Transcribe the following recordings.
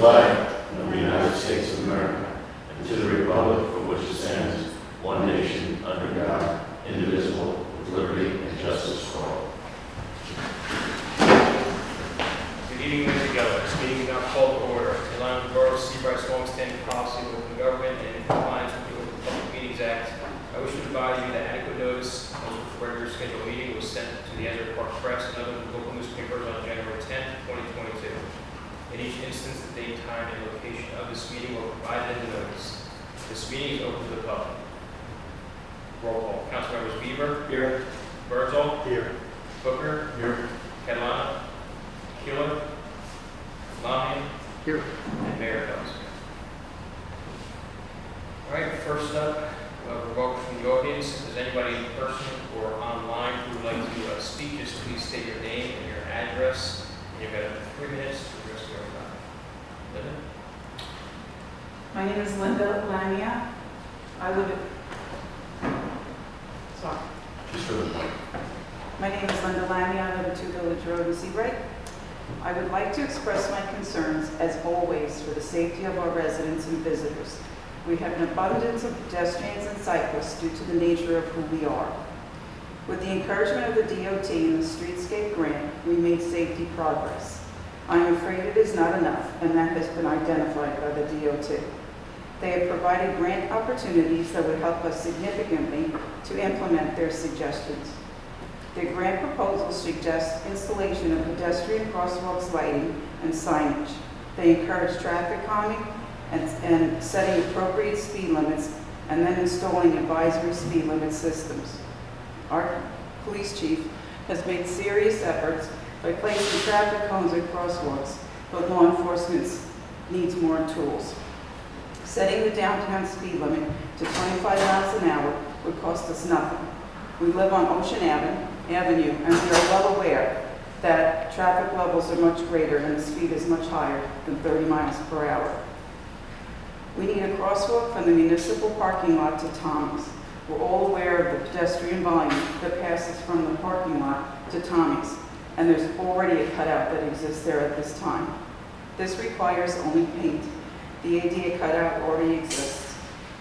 flag of the United States of America and to the republic for which it stands, one nation, under God, indivisible, with liberty and justice for all. Good evening, Mr. Geller. This meeting is now called to order. In line with the Borough of Seabright's longstanding policy of open government and in compliance with the Open Public Meetings Act, I wish to advise you that adequate notice of the regular scheduled meeting was sent to the Asbury Park Press and other local newspapers on January 10th, 2022. In each instance, the date, time, and location of this meeting were provided in the notice. This meeting is open to the public. Roll call. Councilmembers Bieber. Here. Berthold. Here. Booker. Here. Catalano. Keeler. Lamy. Here. And Mayor Dawes. All right, first up, uh, we're welcome from the audience. If anybody in person or online who would like to uh, speak, just please state your name and your address. And You've got three minutes to address your time. Linda? My name is Linda Lamia. I live at, sorry. Just for the point. My name is Linda Lamia. I live at Two Village Road in Seabright. I would like to express my concerns, as always, for the safety of our residents and visitors. We have an abundance of pedestrians and cyclists due to the nature of who we are. With the encouragement of the DOT and the Streetscape Grant, we made safety progress. I am afraid it is not enough, and that has been identified by the DOT. They have provided grant opportunities that would help us significantly to implement their suggestions. The grant proposal suggests installation of pedestrian crosswalks lighting and signage. They encourage traffic calming and, and setting appropriate speed limits, and then installing advisory speed limit systems. Our police chief has made serious efforts by placing traffic cones at crosswalks, but law enforcement needs more tools. Setting the downtown speed limit to 25 miles an hour would cost us nothing. We live on Ocean Avenue, Avenue, and we are well aware that traffic levels are much greater and the speed is much higher than 30 miles per hour. We need a crosswalk from the municipal parking lot to Tommy's. We're all aware of the pedestrian volume that passes from the parking lot to Tommy's, and there's already a cutout that exists there at this time. This requires only paint. The ADA cutout already exists.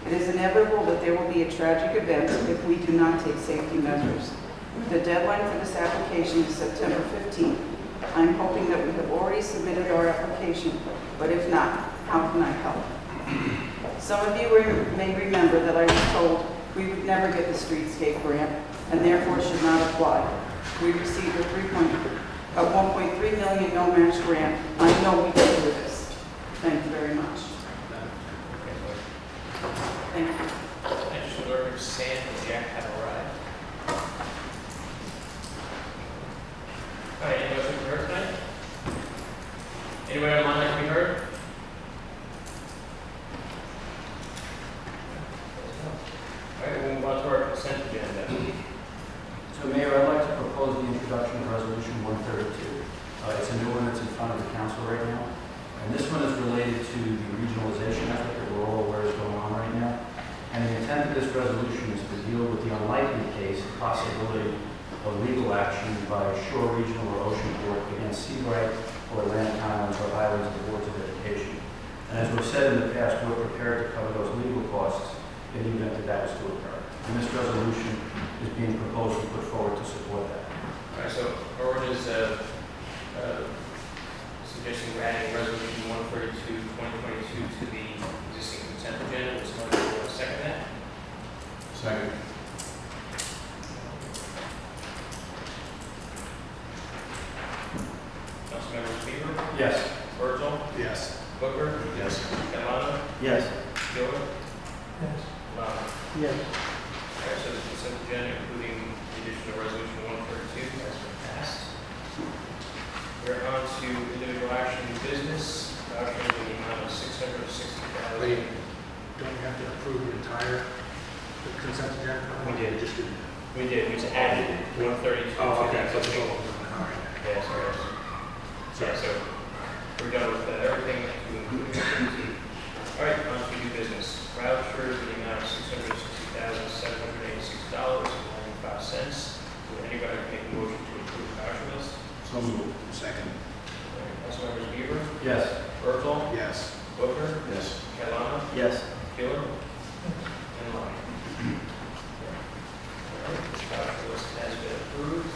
It is inevitable that there will be a tragic event if we do not take safety measures. The deadline for this application is September 15th. I'm hoping that we have already submitted our application, but if not, how can I help? Some of you may remember that I was told we would never get the streetscape grant and therefore should not apply. We received a 3 point, a 1.3 million no-match grant. I know we can do this. Thank you very much. Thank you. I just want to Sam and Jack have arrived. All right, anyone else like to be heard tonight? Anyone online like to be heard? All right, we'll move on to our consent agenda. So Mayor, I'd like to propose the introduction of Resolution 132. Uh, It's a new one that's in front of the council right now. And this one is related to the regionalization effort that we're all aware is going on right now. And the intent of this resolution is to deal with the unlikely case, of possibility of legal action by Shore Regional or Ocean Board against Seabright or Atlantic Highlands or Highlands Boards of Education. And as we've said in the past, we're prepared to cover those legal costs in the event that that was to occur. And this resolution is being proposed and put forward to support that. All right, so Erwin is uh, uh, suggesting we're adding resolution 132, 2022 to the existing consent agenda. Would someone like to second that? Second. Councilmembers Bieber, Yes. Berthold, Yes. Booker, Yes. Catalano, Yes. Gilbert, Yes. Lally. Yes. All right, so the consent agenda, including the addition of resolution 132, has been passed. We're on to individual action and business, vouchers in the amount of 660000 Wait. Don't we have to approve the entire consent agenda? We did. Just did. We did, we just added 132. Oh, to okay, the so it's existing- all, all right. Yeah, sorry. Yeah, so we're done with uh, everything to include. All right, on to new business. Vouchers in the amount of six hundred sixty thousand, seven hundred eighty-six dollars and ninety-five cents. Would anybody make a motion to approve the voucher list? So moved. Second. All right, Councilmembers Bieber, Yes. Bertol, Yes. Booker, Yes. Catalano, Yes. Taylor, and Lyon. All right, this voucher list has been approved.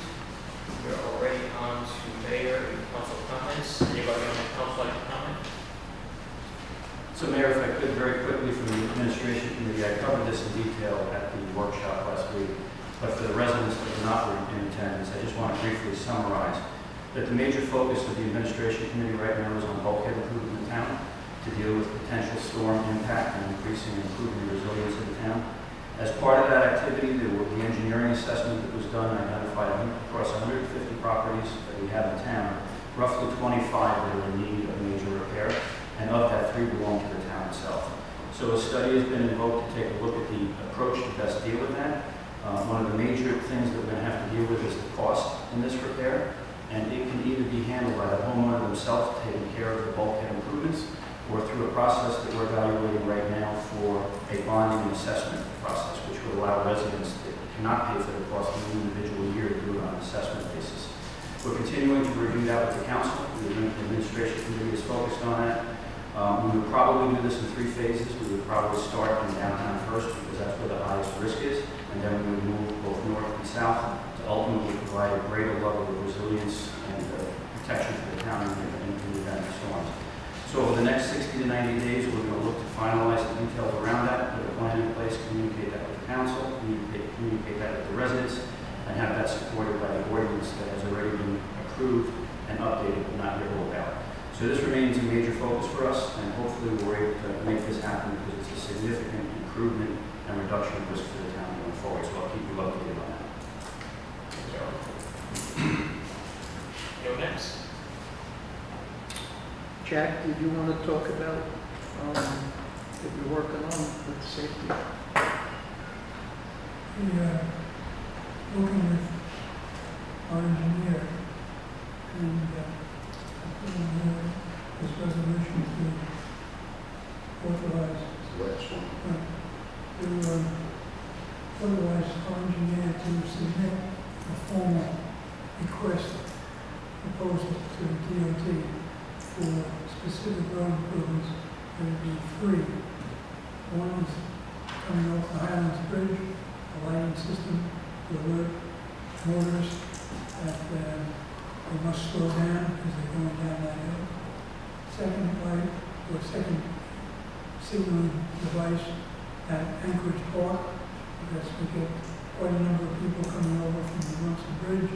We are already on to mayor and council comments. Anybody on the council like to comment? So Mayor, if I could very quickly from the administration committee, I covered this in detail at the workshop last week, but for the residents that were not in attendance, I just want to briefly summarize that the major focus of the administration committee right now is on bulkhead improvement in the town to deal with potential storm impact and increasing and improving the resilience of the town. As part of that activity, there were the engineering assessment that was done identified across 150 properties that we have in town, roughly 25 that are in need of major repair and of that, three belong to the town itself. So a study has been invoked to take a look at the approach to best deal with that. Uh, One of the major things that we're going to have to deal with is the cost in this repair, and it can either be handled by the homeowner themselves taking care of the bulkhead improvements, or through a process that we're evaluating right now for a bonding and assessment process, which would allow residents that cannot pay for the cost of an individual year to do it on an assessment basis. We're continuing to review that with the council. The administration committee is focused on that. Um, We would probably do this in three phases. We would probably start in downtown first because that's where the highest risk is, and then we would move both north and south ultimately provide a greater level of resilience and uh, protection for the town in the event of storms. So over the next 60 to 90 days, we're going to look to finalize the details around that, put a plan in place, communicate that with the council, communicate communicate that with the residents, and have that supported by the ordinance that has already been approved and updated but not yet rolled out. So this remains a major focus for us, and hopefully we're able to make this happen because it's a significant improvement and reduction of risk for the town going forward. So I'll keep you updated on that. Go next. Jack, did you want to talk about, um, that you're working on with safety? Are working with our engineer and uh, putting together this resolution to authorize, uh, to um, authorize our engineer to submit a formal request proposal to the DOT for specific road improvements that would be free. One is coming off the Highlands Bridge, a lighting system to alert motorists that uh, they must slow down because they're going down that hill. Second light, or second signaling device at Anchorage Park, because we get quite a number of people coming over from the Rumson Bridge,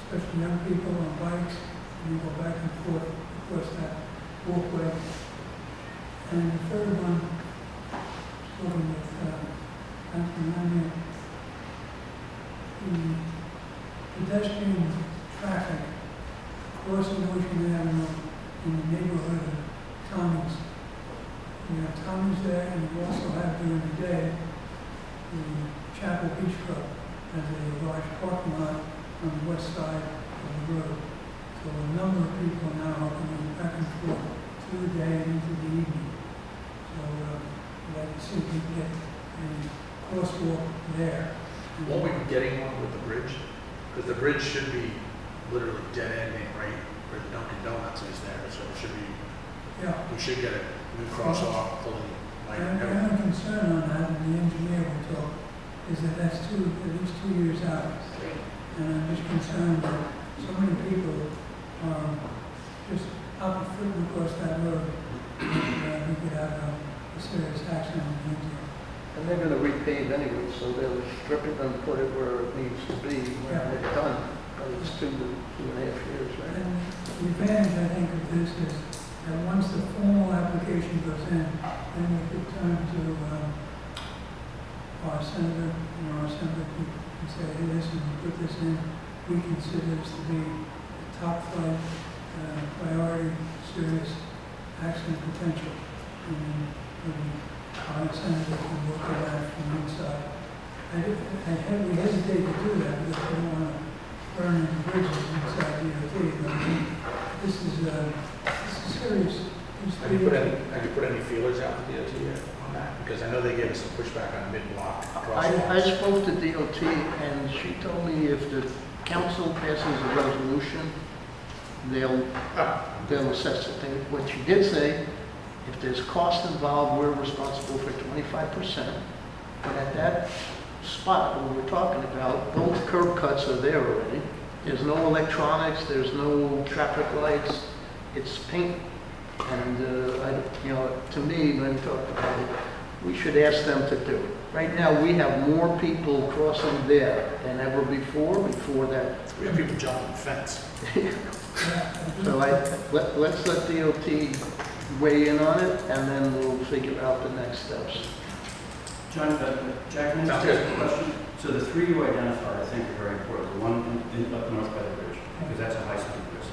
especially young people on bikes, and go back and forth across that walkway. And the third one, talking with uh, Anthony the pedestrian traffic crossing Ocean Avenue in the neighborhood of Tommy's. We have Tommy's there, and we also have during the day, the Chapel Beach Club has a large parking lot on the west side of the road. So a number of people now are coming back and forth through the day and into the evening. So, um, like to see if we can get a crosswalk there. Won't we be getting one with the bridge? Because the bridge should be literally dead ending right where Dunkin' Donuts is there, so it should be, Yeah, we should get a new crosswalk pulling like and the everything. only concern on that, and the engineer will talk, is that that's two, at least two years out. And I'm just concerned that so many people are just out of foot across that road. And uh, we could have a a serious accident in the end. And they're gonna repave anyway, so they'll strip it and put it where it needs to be when Yeah. they're done. It's two, two and a half years, right? And the advantage, I think, of this is that once the formal application goes in, then we could turn to um, our senator, know, our senator could say, hey, listen, we put this in, we consider this to be a top flight, uh, priority, serious accident potential. And then our senator can look at that from. I, I, I- we hesitate to do that because we don't want to burn any bridges inside DOT, I mean, this is, uh, this is serious. It's Have you put any, have you put any feelers out to DOT yet on that? Because I know they gave us some pushback on mid-block I, I crosswalks. spoke to DOT and she told me if the council passes a resolution they'll, they'll assess it. They- What you did say, if there's cost involved, we're responsible for twenty-five percent. But at that spot where we're talking about, both curb cuts are there already. There's no electronics, there's no traffic lights, it's paint. And, uh, I, you know, to me, when we talk about it, we should ask them to do it. Right now, we have more people crossing there than ever before, before that. We have people jumping the fence. So I, let, let's let DOT weigh in on it, and then we'll figure out the next steps. John, uh, Jack, can I ask good. a question? So the three you identified, I think, are very important. The one in, in- up north by the bridge, because that's a high speed risk.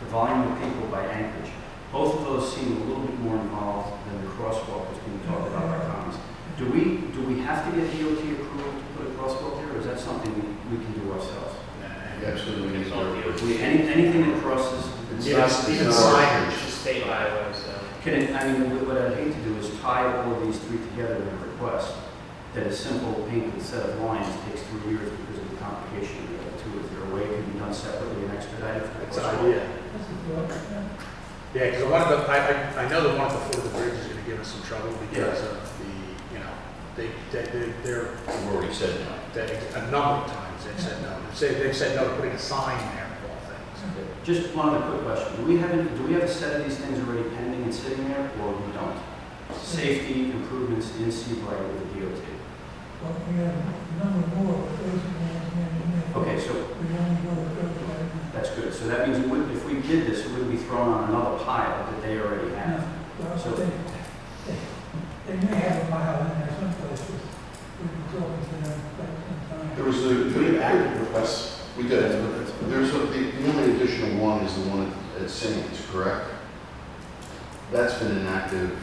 The volume of people by Anchorage, both of those seem a little bit more involved than the crosswalk that's being talked about by Thomas. Do we, do we have to get DOT approval to put a crosswalk there, or is that something we, we can do ourselves? You absolutely need It's all to. DOT. We, any, anything that crosses, It's Even- not- even it's signage. State highway, so. can it, I mean, what what I'd hate to do is tie all of these three together in a request that a simple painted set of lines takes three years because of the complication of the other two. Is there a way it can be done separately and expedited? for the It's an crosswalk? idea. That's a thought, yeah. Yeah, because the one, at the- I, I, I know the one before the bridge is gonna give us some trouble because of the, you know, they, they, they- they're, We've already said no. they, a number of times they've said no. they Say, they've said no to putting a sign there of all things. Just one other quick question. Do we have, any- do we have a set of these things already pending and sitting there, or we don't? Safety improvements in Seabright with the DOT. Well, we have a number more, but those are the ones we. Okay, so We only go with those right now. that's good. So that means we wouldn't- if we did this, it wouldn't be thrown on another pile that they already have. Well, So- they, they, they may have a mile in there some places. We've been talking to them quite some time. There was the, we had active requests, we did. There's a, the, the only additional one is the one at- at Sands, correct? That's been an active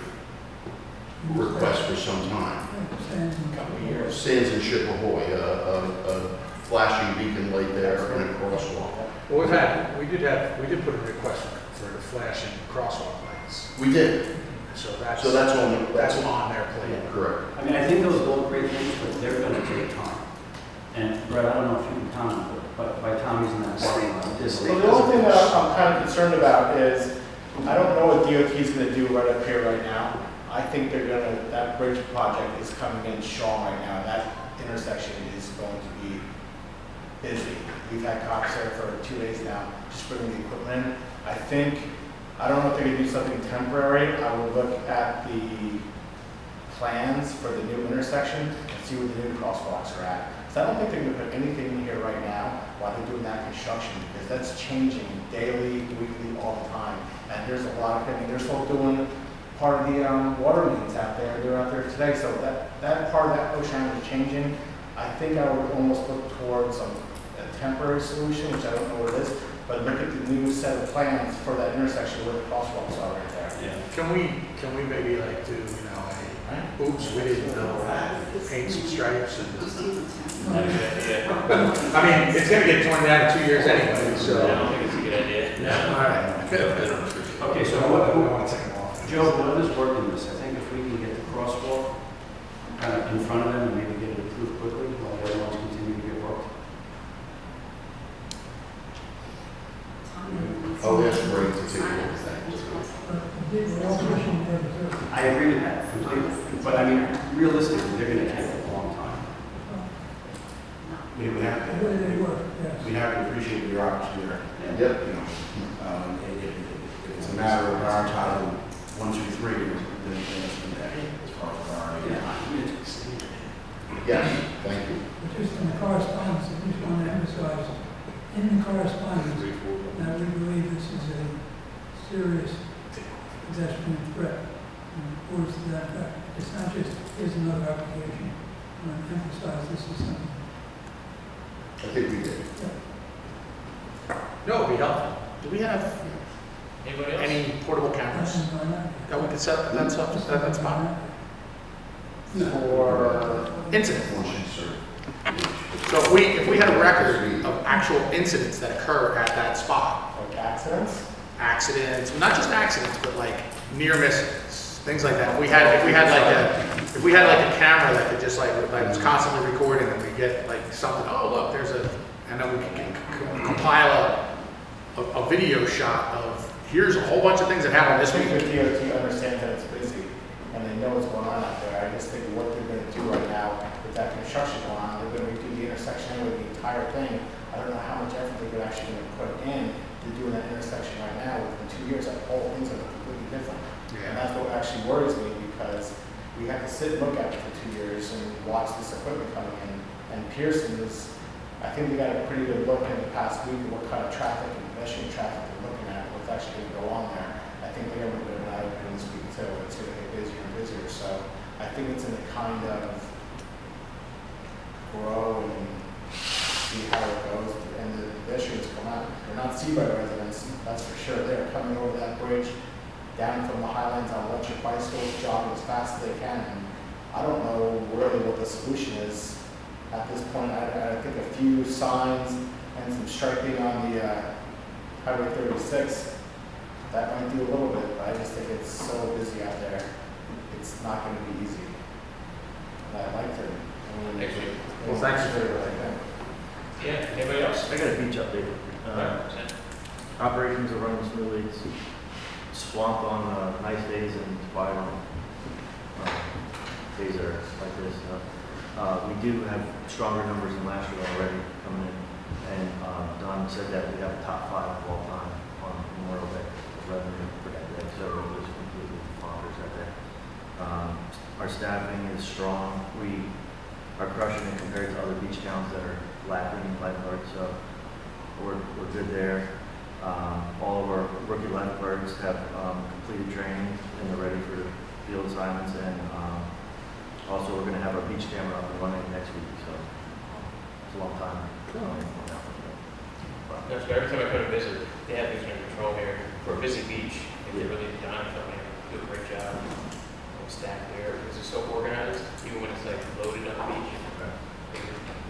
request for some time. And Couple of years. Sands and Chippehoy, a, a, a flashing beacon light there and a crosswalk. Well, we've had, we did have, we did put a request for the flashing crosswalk lights. We did, So that's, so that's on, that's that's on, on their plate. correct. I mean, I think those are all great things, but they're gonna take time. And Brett, I don't know if you can comment, but by, by time he's in that parking lot, uh, this. Well, the only thing that I'm kind of concerned about is, I don't know what DOT is gonna do right up here right now. I think they're gonna, that bridge project is coming in strong right now. That intersection is going to be busy. We've had cops there for two days now, just bringing the equipment in. I think, I don't know if they're gonna do something temporary. I would look at the plans for the new intersection and see where the new crosswalks are at. So I don't think they're gonna put anything in here right now while they're doing that construction, because that's changing daily, weekly, all the time. And there's a lot of, I mean, they're still doing part of the, um, water mains out there, they're out there today, so that, that part of that ocean is changing. I think I would almost look towards a, a temporary solution, which I don't know what it is, but look at the new set of plans for that intersection where the crosswalks are right there. Yeah. Can we, can we maybe like do, you know, a, oops, we didn't know, paint some stripes and, Not a. I mean, it's gonna get torn down in two years anyway, so I so. don't think it's a good idea. No, all right. Okay, so I what, don't want to take them off. Joe, what is working this? I think if we can get the crosswalk kind of in front of them and maybe get it approved quickly while the other ones continue to get worked. Oh, that's great to take a look at that. We're all pushing. I agree with that completely, but I mean, realistically, they're gonna take a long time. We would have The way to, they work, yes. we have to appreciate the bureaucracy there. Yep. You know, um, if, if- if it's a matter of prioritizing one, two, three, then, then it's been that, as far as priority. Yes, thank you. But just in the correspondence, I just want to emphasize, in the correspondence, that we believe this is a serious pedestrian threat. And words to that effect. It's not just, here's another application. I want to emphasize this is something. I think we did. No, it'd be helpful. Do we have Anybody else? any portable cameras that. that we could set up at that stuff, at that spot? For, Incident. Once. So if we, if we had a record of actual incidents that occur at that spot, like accidents? accidents, not just accidents, but like near misses, things like that. If we had, if we had like a, if we had like a camera that could just like, like was constantly recording and we get like something, oh, look, there's a, and then we can c- c- compile a, a, a video shot of, here's a whole bunch of things that happened this week. the DOT understands that it's busy, and they know what's going on out there. I just think what they're gonna do right now with that construction going on, they're gonna redo the intersection with the entire thing. I don't know how much effort they're actually gonna put in to doing that intersection right now. Within two years, that whole thing's be completely different. And that's what actually worries me, because we have to sit and look at it for two years and watch this equipment coming in. And Pearson is, I think we got a pretty good look in the past week at what kind of traffic and pedestrian traffic they're looking actually gonna go on there. I think they're gonna do an eye in this week too, it's gonna get busier and busier, so I think it's in the kind of grow and see how it goes, and the pedestrians come out, they're not Seabright residents, that's for sure, they're coming over that bridge, down from the Highlands on electric bicycles, jogging as fast as they can, and I don't know really what the solution is at this point, I, I think a few signs and some striping on the, uh, Highway thirty-six, that might do a little bit, but I just think it's so busy out there, it's not gonna be easy. And I'd like to, I mean. Next week. Well, thanks for it, I. Yeah, anybody else? I got a beach update. Uh, Operations are running smoothly. It's swamp on uh, nice days and quiet on uh, days that are like this. Uh, uh, We do have stronger numbers than last year already coming in. And uh, Don said that we have a top five of all time on Memorial Day revenue for that day. So it was completely bonkers that day. Um, Our staffing is strong. We are crushing it compared to other beach towns that are lacking in lifeguards, so we're, we're good there. Um, all of our rookie lifeguards have, um, completed training and they're ready for field assignments and, um, also we're gonna have our beach camera up and running next week, so it's a long time. coming on that but- No, so every time I go to visit, they have things under control here for a busy beach. And they really done something, do a great job. Staff there, because it's so organized, even when it's like loaded on the beach.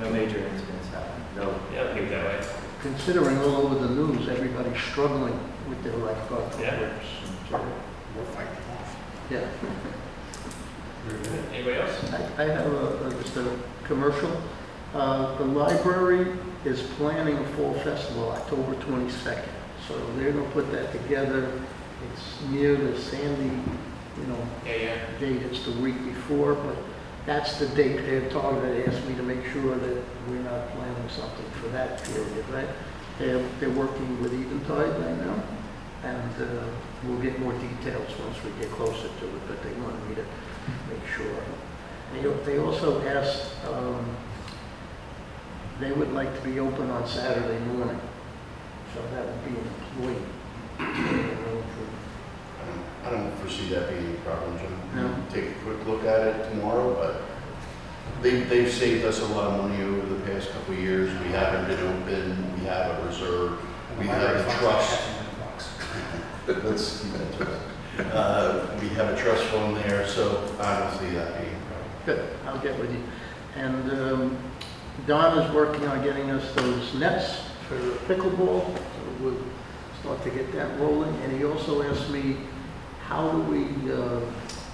No major incidents happened, no. Yeah, keep it that way. Considering all over the news, everybody's struggling with their lifeguard Yeah. programs. So, We're fighting off. Yeah. Anybody else? I I have a, a- just a commercial. Uh, The library is planning a fall festival October 22nd. So they're going to put that together. It's near the Sandy, you know, Yeah, yeah. date, it's the week before, but that's the date they're targeted. They asked me to make sure that we're not planning something for that period, right? They're, they're working with Eventide right now, and uh, we'll get more details once we get closer to it, but they wanted me to make sure. They, they also asked, um, they would like to be open on Saturday morning, so that would be employee. I don't, I don't foresee that being a problem, Jim. No. Take a quick look at it tomorrow, but they, they've saved us a lot of money over the past couple of years. We haven't been open, we have a reserve, we have a trust. Let's keep that to. Uh, we have a trust fund there, so I don't see that being a problem. Good, I'll get with you. And um, Don is working on getting us those nets for pickleball, so we'll start to get that rolling. And he also asked me, how do we, uh,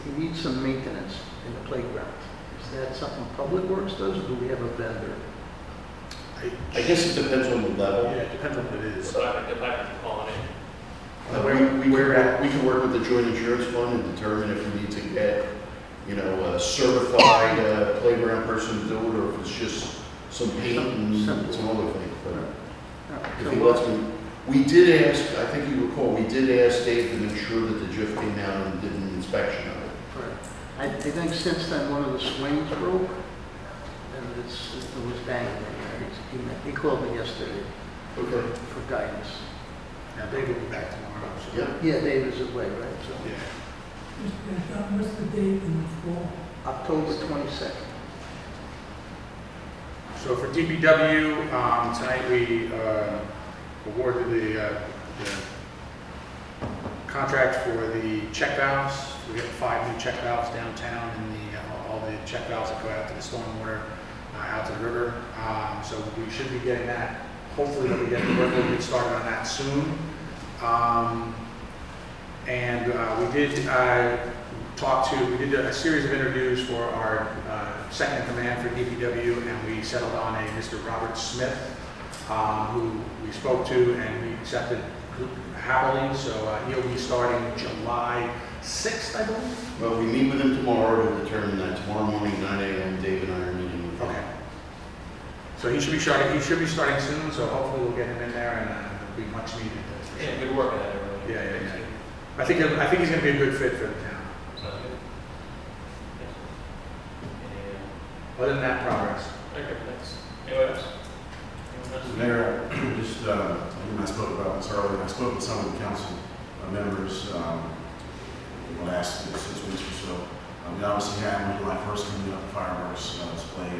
he needs some maintenance in the playground. Is that something Public Works does, or do we have a vendor? I guess it depends on the level. Yeah, it depends on what it is. So I think they'll have call on it. Uh, We, we could, work- we could work with the joint insurance fund and determine if we need to get, you know, a certified uh, playground person to do it, or if it's just some paint and Simple. some other things. But Uh, Oh, if so he we'll- lets me, we did ask, I think you recall, we did ask Dave to make sure that the JIF came down and did an inspection of it. Right. I I think since then, one of the swings broke, and it's, it was banging. He he called me yesterday Okay. for guidance. Now, Dave will be back tomorrow, so. Yeah. Yeah, Dave is away, right, so. Yeah. Mr. John, what's the date in the fall? October 22nd. So for DPW, um, tonight we, uh, awarded the, uh, the contract for the check valves. We have five new check valves downtown and the, uh, all the check valves that go out to the stormwater, uh, out to the river. Um, so we should be getting that, hopefully we'll be getting, we'll get started on that soon. Um, and, uh, we did, uh, talk to, we did a series of interviews for our uh, second in command for DPW, and we settled on a Mr. Robert Smith um, who we spoke to and we accepted happily, so uh, he'll be starting July 6th, I believe. Well, we meet with him tomorrow to determine that. Tomorrow morning, nine AM, Dave and I are meeting with him. Okay. So he should be starting, he should be starting soon, so hopefully we'll get him in there and uh, it'll be much needed. that's for Yeah, good work on that, everyone. Yeah, yeah, yeah. I think, he'll- I think he's gonna be a good fit for the town. Sounds good. Yeah. Other than that, progress. Okay, thanks. Anyone else? Anyone else? Mayor, just, uh, I spoke about this earlier, I spoke with some of the council uh, members, um, in the last six weeks or so. Um, We obviously had, when July first coming up, the fireworks uh, display,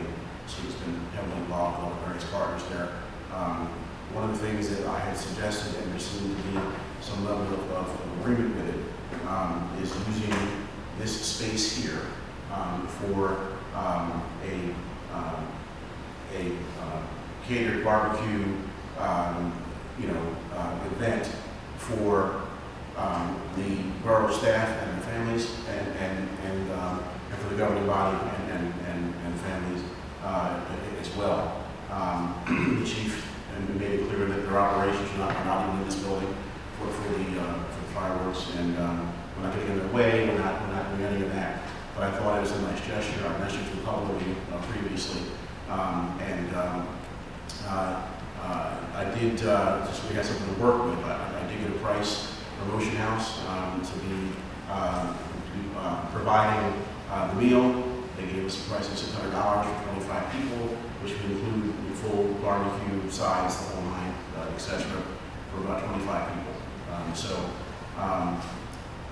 so it's been heavily involved with all the various partners there. Um, One of the things that I had suggested, and there seemed to be some level of, of agreement with it, um, is using this space here, um, for, um, a, um, a, uh, catered barbecue, um, you know, uh, event for, um, the borough staff and their families and, and, and, um, and for the governing body and, and, and, and families, uh, as well. Um, the chief, made it clear that their operations are not, are not in this building for, for the, uh, for the fireworks, and, um, we're not getting in their way, we're not, we're not doing any of that. But I thought it was a nice gesture, I mentioned to the public uh, previously, um, and, um, uh, uh, I did, uh, just, we got something to work with, I, I did get a price from Ocean House, um, to be, um, to be, uh, providing, uh, the meal. They gave us a price of six hundred dollars for twenty-five people, which would include the full barbecue size, the whole nine, uh, et for about twenty-five people. Um, so, um,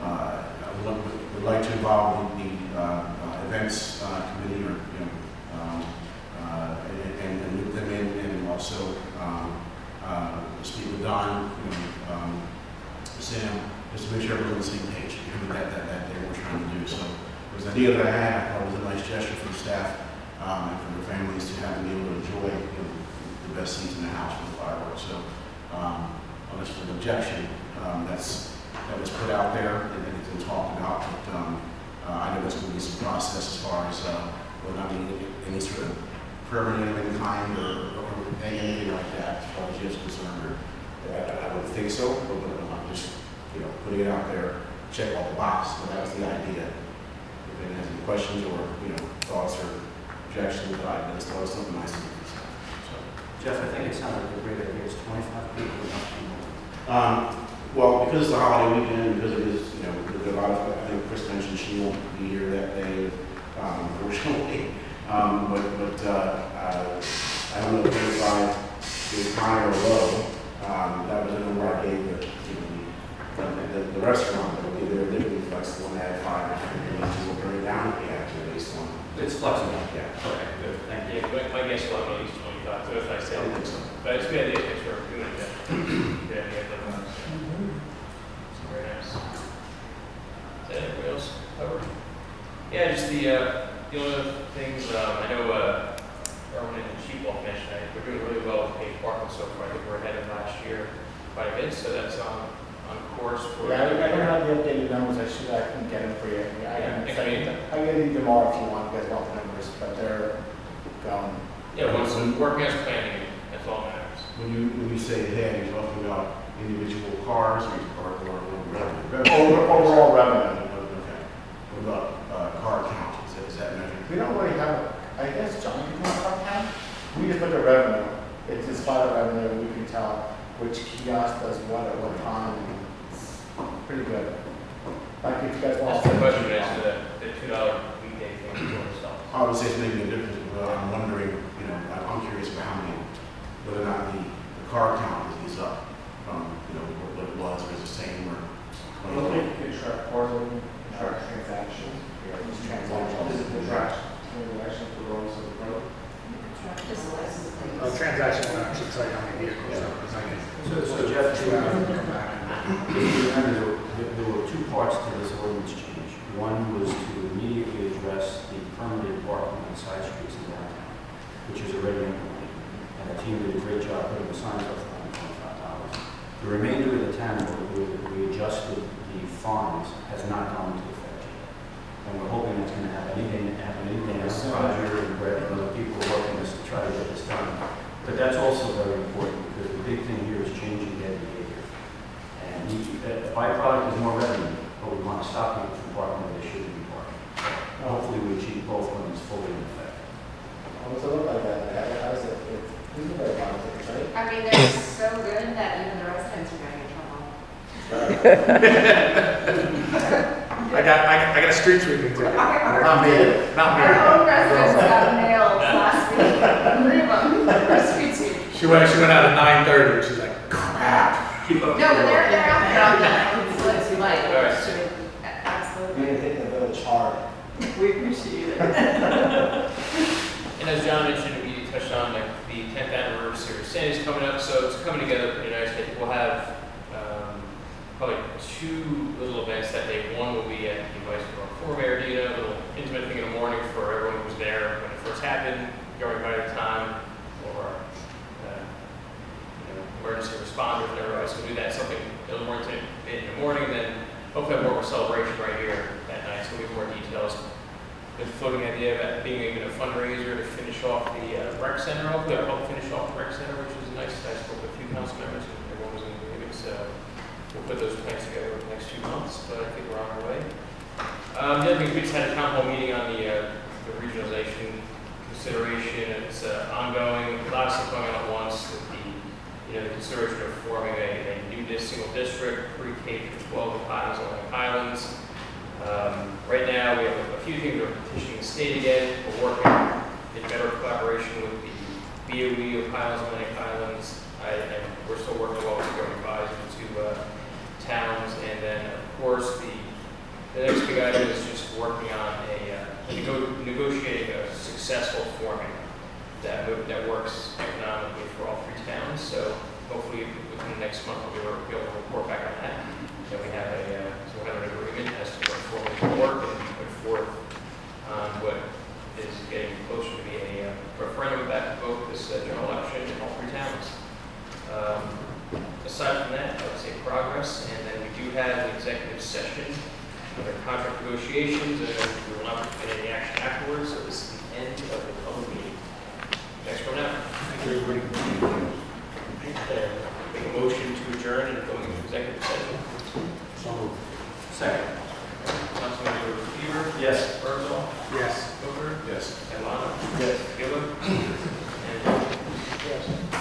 uh, I would, would like to involve the, the, uh, events, uh, committee or, you know, um, uh, and, and- and loop them in, and also, um, uh, speak with Don, you know, um, Sam, just to make sure everyone's on the same page, because that, that, that day we're trying to do. So it was an idea that I had, I thought it was a nice gesture for the staff, um, and for the families to have them be able to enjoy, you know, the best seats in the house with the fireworks. So, um, unless there's an objection, um, that's, that was put out there and then it's been talked about, but, um, uh, I know there's gonna be some process as far as, uh, whether not any, any sort of permanent of any kind or, or anything like that, as far as you're concerned, or, I, I would think so, but, but I'm just, you know, putting it out there, check all the boxes, but that was the idea. If anyone has any questions or, you know, thoughts or objections, I just thought it was something nice to do. So, Jeff, I think it sounded like a great idea, it's twenty-five people, not people. Um, well, because it's the holiday weekend, because it is, you know, there's a lot of, I think Chris mentioned she won't be here that day, um, unfortunately. Um, but, but, uh, uh, I don't know if twenty-five is high or low. Um, that was the number I gave the, you know, the, the, the restaurant, but they were literally flexible and they had five, and we'll bring it down if we have to, based on, It's flexible. yeah. Okay, good, thank you. Yeah, my, my guess was at least twenty-five, so if I I said, don't think so. but it's a good idea, thanks for doing it, Jeff. Good idea, everyone. Very nice. Is that anybody else covered? Yeah, just the, uh, the only other things, um, I know, uh, Erwin and Chief both mentioned, I think we're doing really well with paid parking so far, I think we're ahead of last year quite a bit, so that's on, on course for. Yeah, I I don't have the updated numbers, I should, I can get it for you. I Yeah, can, I mean- I can give you them all if you want, you guys want the numbers, but they're going. Yeah, once, working as planning, that's all that matters. When you, when you say ahead, you're talking about individual cars or, or, or revenue? Over, overall revenue. Okay. What about, uh, car count, is that, is that measured? We don't really have, a- I guess, John, can you talk about We just look at revenue, it's just flat revenue, we can tell which kiosk does what at what time, it's pretty good. Like if you guys want. That's the question, is the, the two dollar weekday thing for stuff. Obviously, it's making a difference, but I'm wondering, you know, I'm I'm curious about how many, whether or not the, the car count is, is up from, you know, what what it was, or is the same, or? Looking at the truck, quarterly, truck transactions. These transactions. Is the truck transaction for rolls of the road. Oh, transaction, I should tell you how many vehicles, because I can. So, so Jeff, Two hours and come back and- If you remember, there were- there were two parts to this ordinance change. One was to immediately address the permanent parking on side streets in downtown, which is already implemented. And the team did a great job putting the signs up for twenty-five dollars. The remainder of the town, where we adjusted the fines, has not gone into effect yet. And we're hoping that's gonna happen, anything, happen, anything, as Roger and Brett and other people are working this to try to get this done. But that's also very important, because the big thing here is changing their behavior. And the the byproduct is more revenue, but we want to stop people from parking where they shouldn't be parking. Hopefully, we achieve both when it's fully in effect. What's it look like that? How- How does it, it- these are very positive, right? I mean, they're so good that even the residents are getting in trouble. I got, I got, I got a street sweeping to do. Our Not me, our me. own residents got nailed last week, three of them, for street sweeping. She went, she went out at nine thirty, and she's like, crap. Keep up. No, but they're, they're out there all day. It's what you like. All right. We're Absolutely. gonna hit the village hard. We appreciate it. And as John mentioned, we touched on like the tenth anniversary of Sandy's coming up, so it's coming together pretty nice. I think we'll have, um, probably two little events that day. One will be at the advice of our former a little intimate thing in the morning for everyone who was there when it first happened, during by the time, or, uh, you know, emergency responders and everybody, so we'll do that, something a little more intimate in the morning, then hopefully have more of a celebration right here that night, so we'll get more details the floating idea of being even a fundraiser to finish off the uh, rec center, hopefully I'll help finish off the rec center, which is nice. I spoke with a few council members, and everyone was in agreement, so we'll put those plans together over the next few months, but I think we're on our way. Um, the other thing, we just had a town hall meeting on the, uh, the regionalization consideration, it's uh, ongoing, a lot of stuff going on at once, with the, you know, the consideration of forming a, a new single district, pre-K through twelve of Highlands Atlantic Highlands. Um, Right now, we have a few things we're petitioning the state again. We're working in better collaboration with the BOE of Highlands and Atlantic Highlands. I- And we're still working well with the government advisors to uh, towns. And then, of course, the, the next big item is just working on a, uh, nego- negotiating a successful formula that, that works economically for all three towns. So hopefully, within the next month, we'll be able to report back on that. Then we have a, uh, so we have an agreement as to what formula work and put forth on what is getting closer to be a uh, referendum back to vote this uh, general election in all three towns. Um, Aside from that, I would say progress, and then we do have an executive session under contract negotiations, and we will not take any action afterwards, so this is the end of the public meeting. Next one out. Thank you, everybody. Make a motion to adjourn and go into executive session. Second. Councilmember Bieber. Yes. Herzl. Yes. Booker. Yes. Catalano. Yes. Gillen. And Yes.